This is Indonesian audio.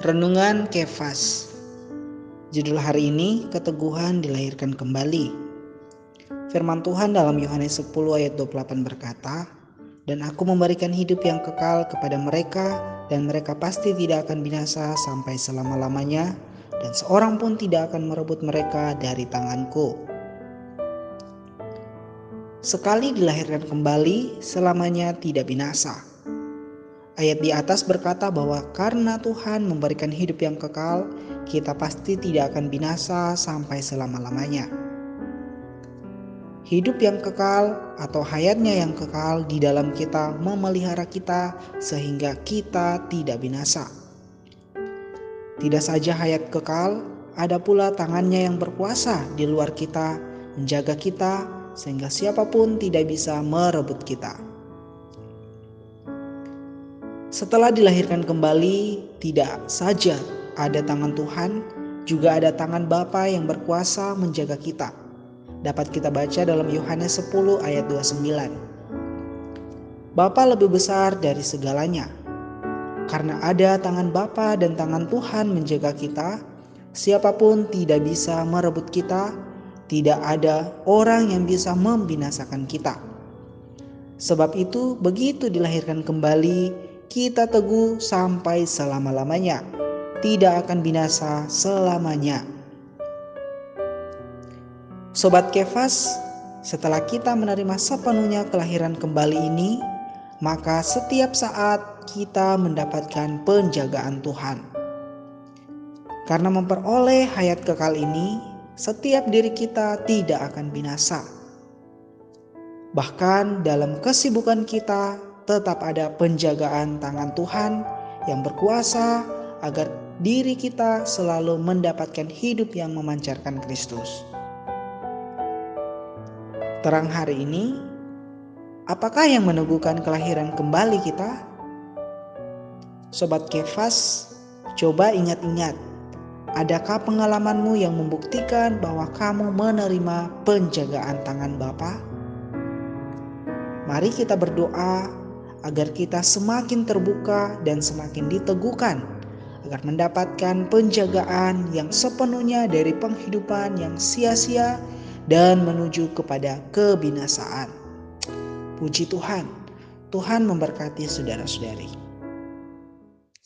Renungan Kefas. Judul hari ini Keteguhan dilahirkan kembali. Firman Tuhan dalam Yohanes 10 ayat 28 berkata Dan aku memberikan hidup yang kekal kepada mereka Dan mereka pasti tidak akan binasa sampai selama-lamanya Dan seorang pun tidak akan merebut mereka dari tanganku. Sekali dilahirkan kembali, selamanya tidak binasa. Ayat di atas berkata bahwa karena Tuhan memberikan hidup yang kekal, kita pasti tidak akan binasa sampai selama-lamanya. Hidup yang kekal atau hayatnya yang kekal di dalam kita memelihara kita sehingga kita tidak binasa. Tidak saja hayat kekal, ada pula tangannya yang berkuasa di luar kita, menjaga kita sehingga siapa pun tidak bisa merebut kita. Setelah dilahirkan kembali, tidak saja ada tangan Tuhan, juga ada tangan Bapa yang berkuasa menjaga kita. Dapat kita baca dalam Yohanes 10 ayat 29. Bapa lebih besar dari segalanya. Karena ada tangan Bapa dan tangan Tuhan menjaga kita, siapa pun tidak bisa merebut kita, tidak ada orang yang bisa membinasakan kita. Sebab itu, begitu dilahirkan kembali, kita teguh sampai selama-lamanya, tidak akan binasa selamanya. Sobat Kefas, setelah kita menerima sepenuhnya kelahiran kembali ini, maka setiap saat kita mendapatkan penjagaan Tuhan. Karena memperoleh hayat kekal ini, setiap diri kita tidak akan binasa. Bahkan dalam kesibukan kita, tetap ada penjagaan tangan Tuhan yang berkuasa agar diri kita selalu mendapatkan hidup yang memancarkan Kristus. Terang hari ini, apakah yang meneguhkan kelahiran kembali kita? Sobat Kefas, coba ingat-ingat, adakah pengalamanmu yang membuktikan bahwa kamu menerima penjagaan tangan Bapa? Mari kita berdoa agar kita semakin terbuka dan semakin diteguhkan agar mendapatkan penjagaan yang sepenuhnya dari penghidupan yang sia-sia dan menuju kepada kebinasaan. Puji Tuhan, Tuhan memberkati saudara-saudari.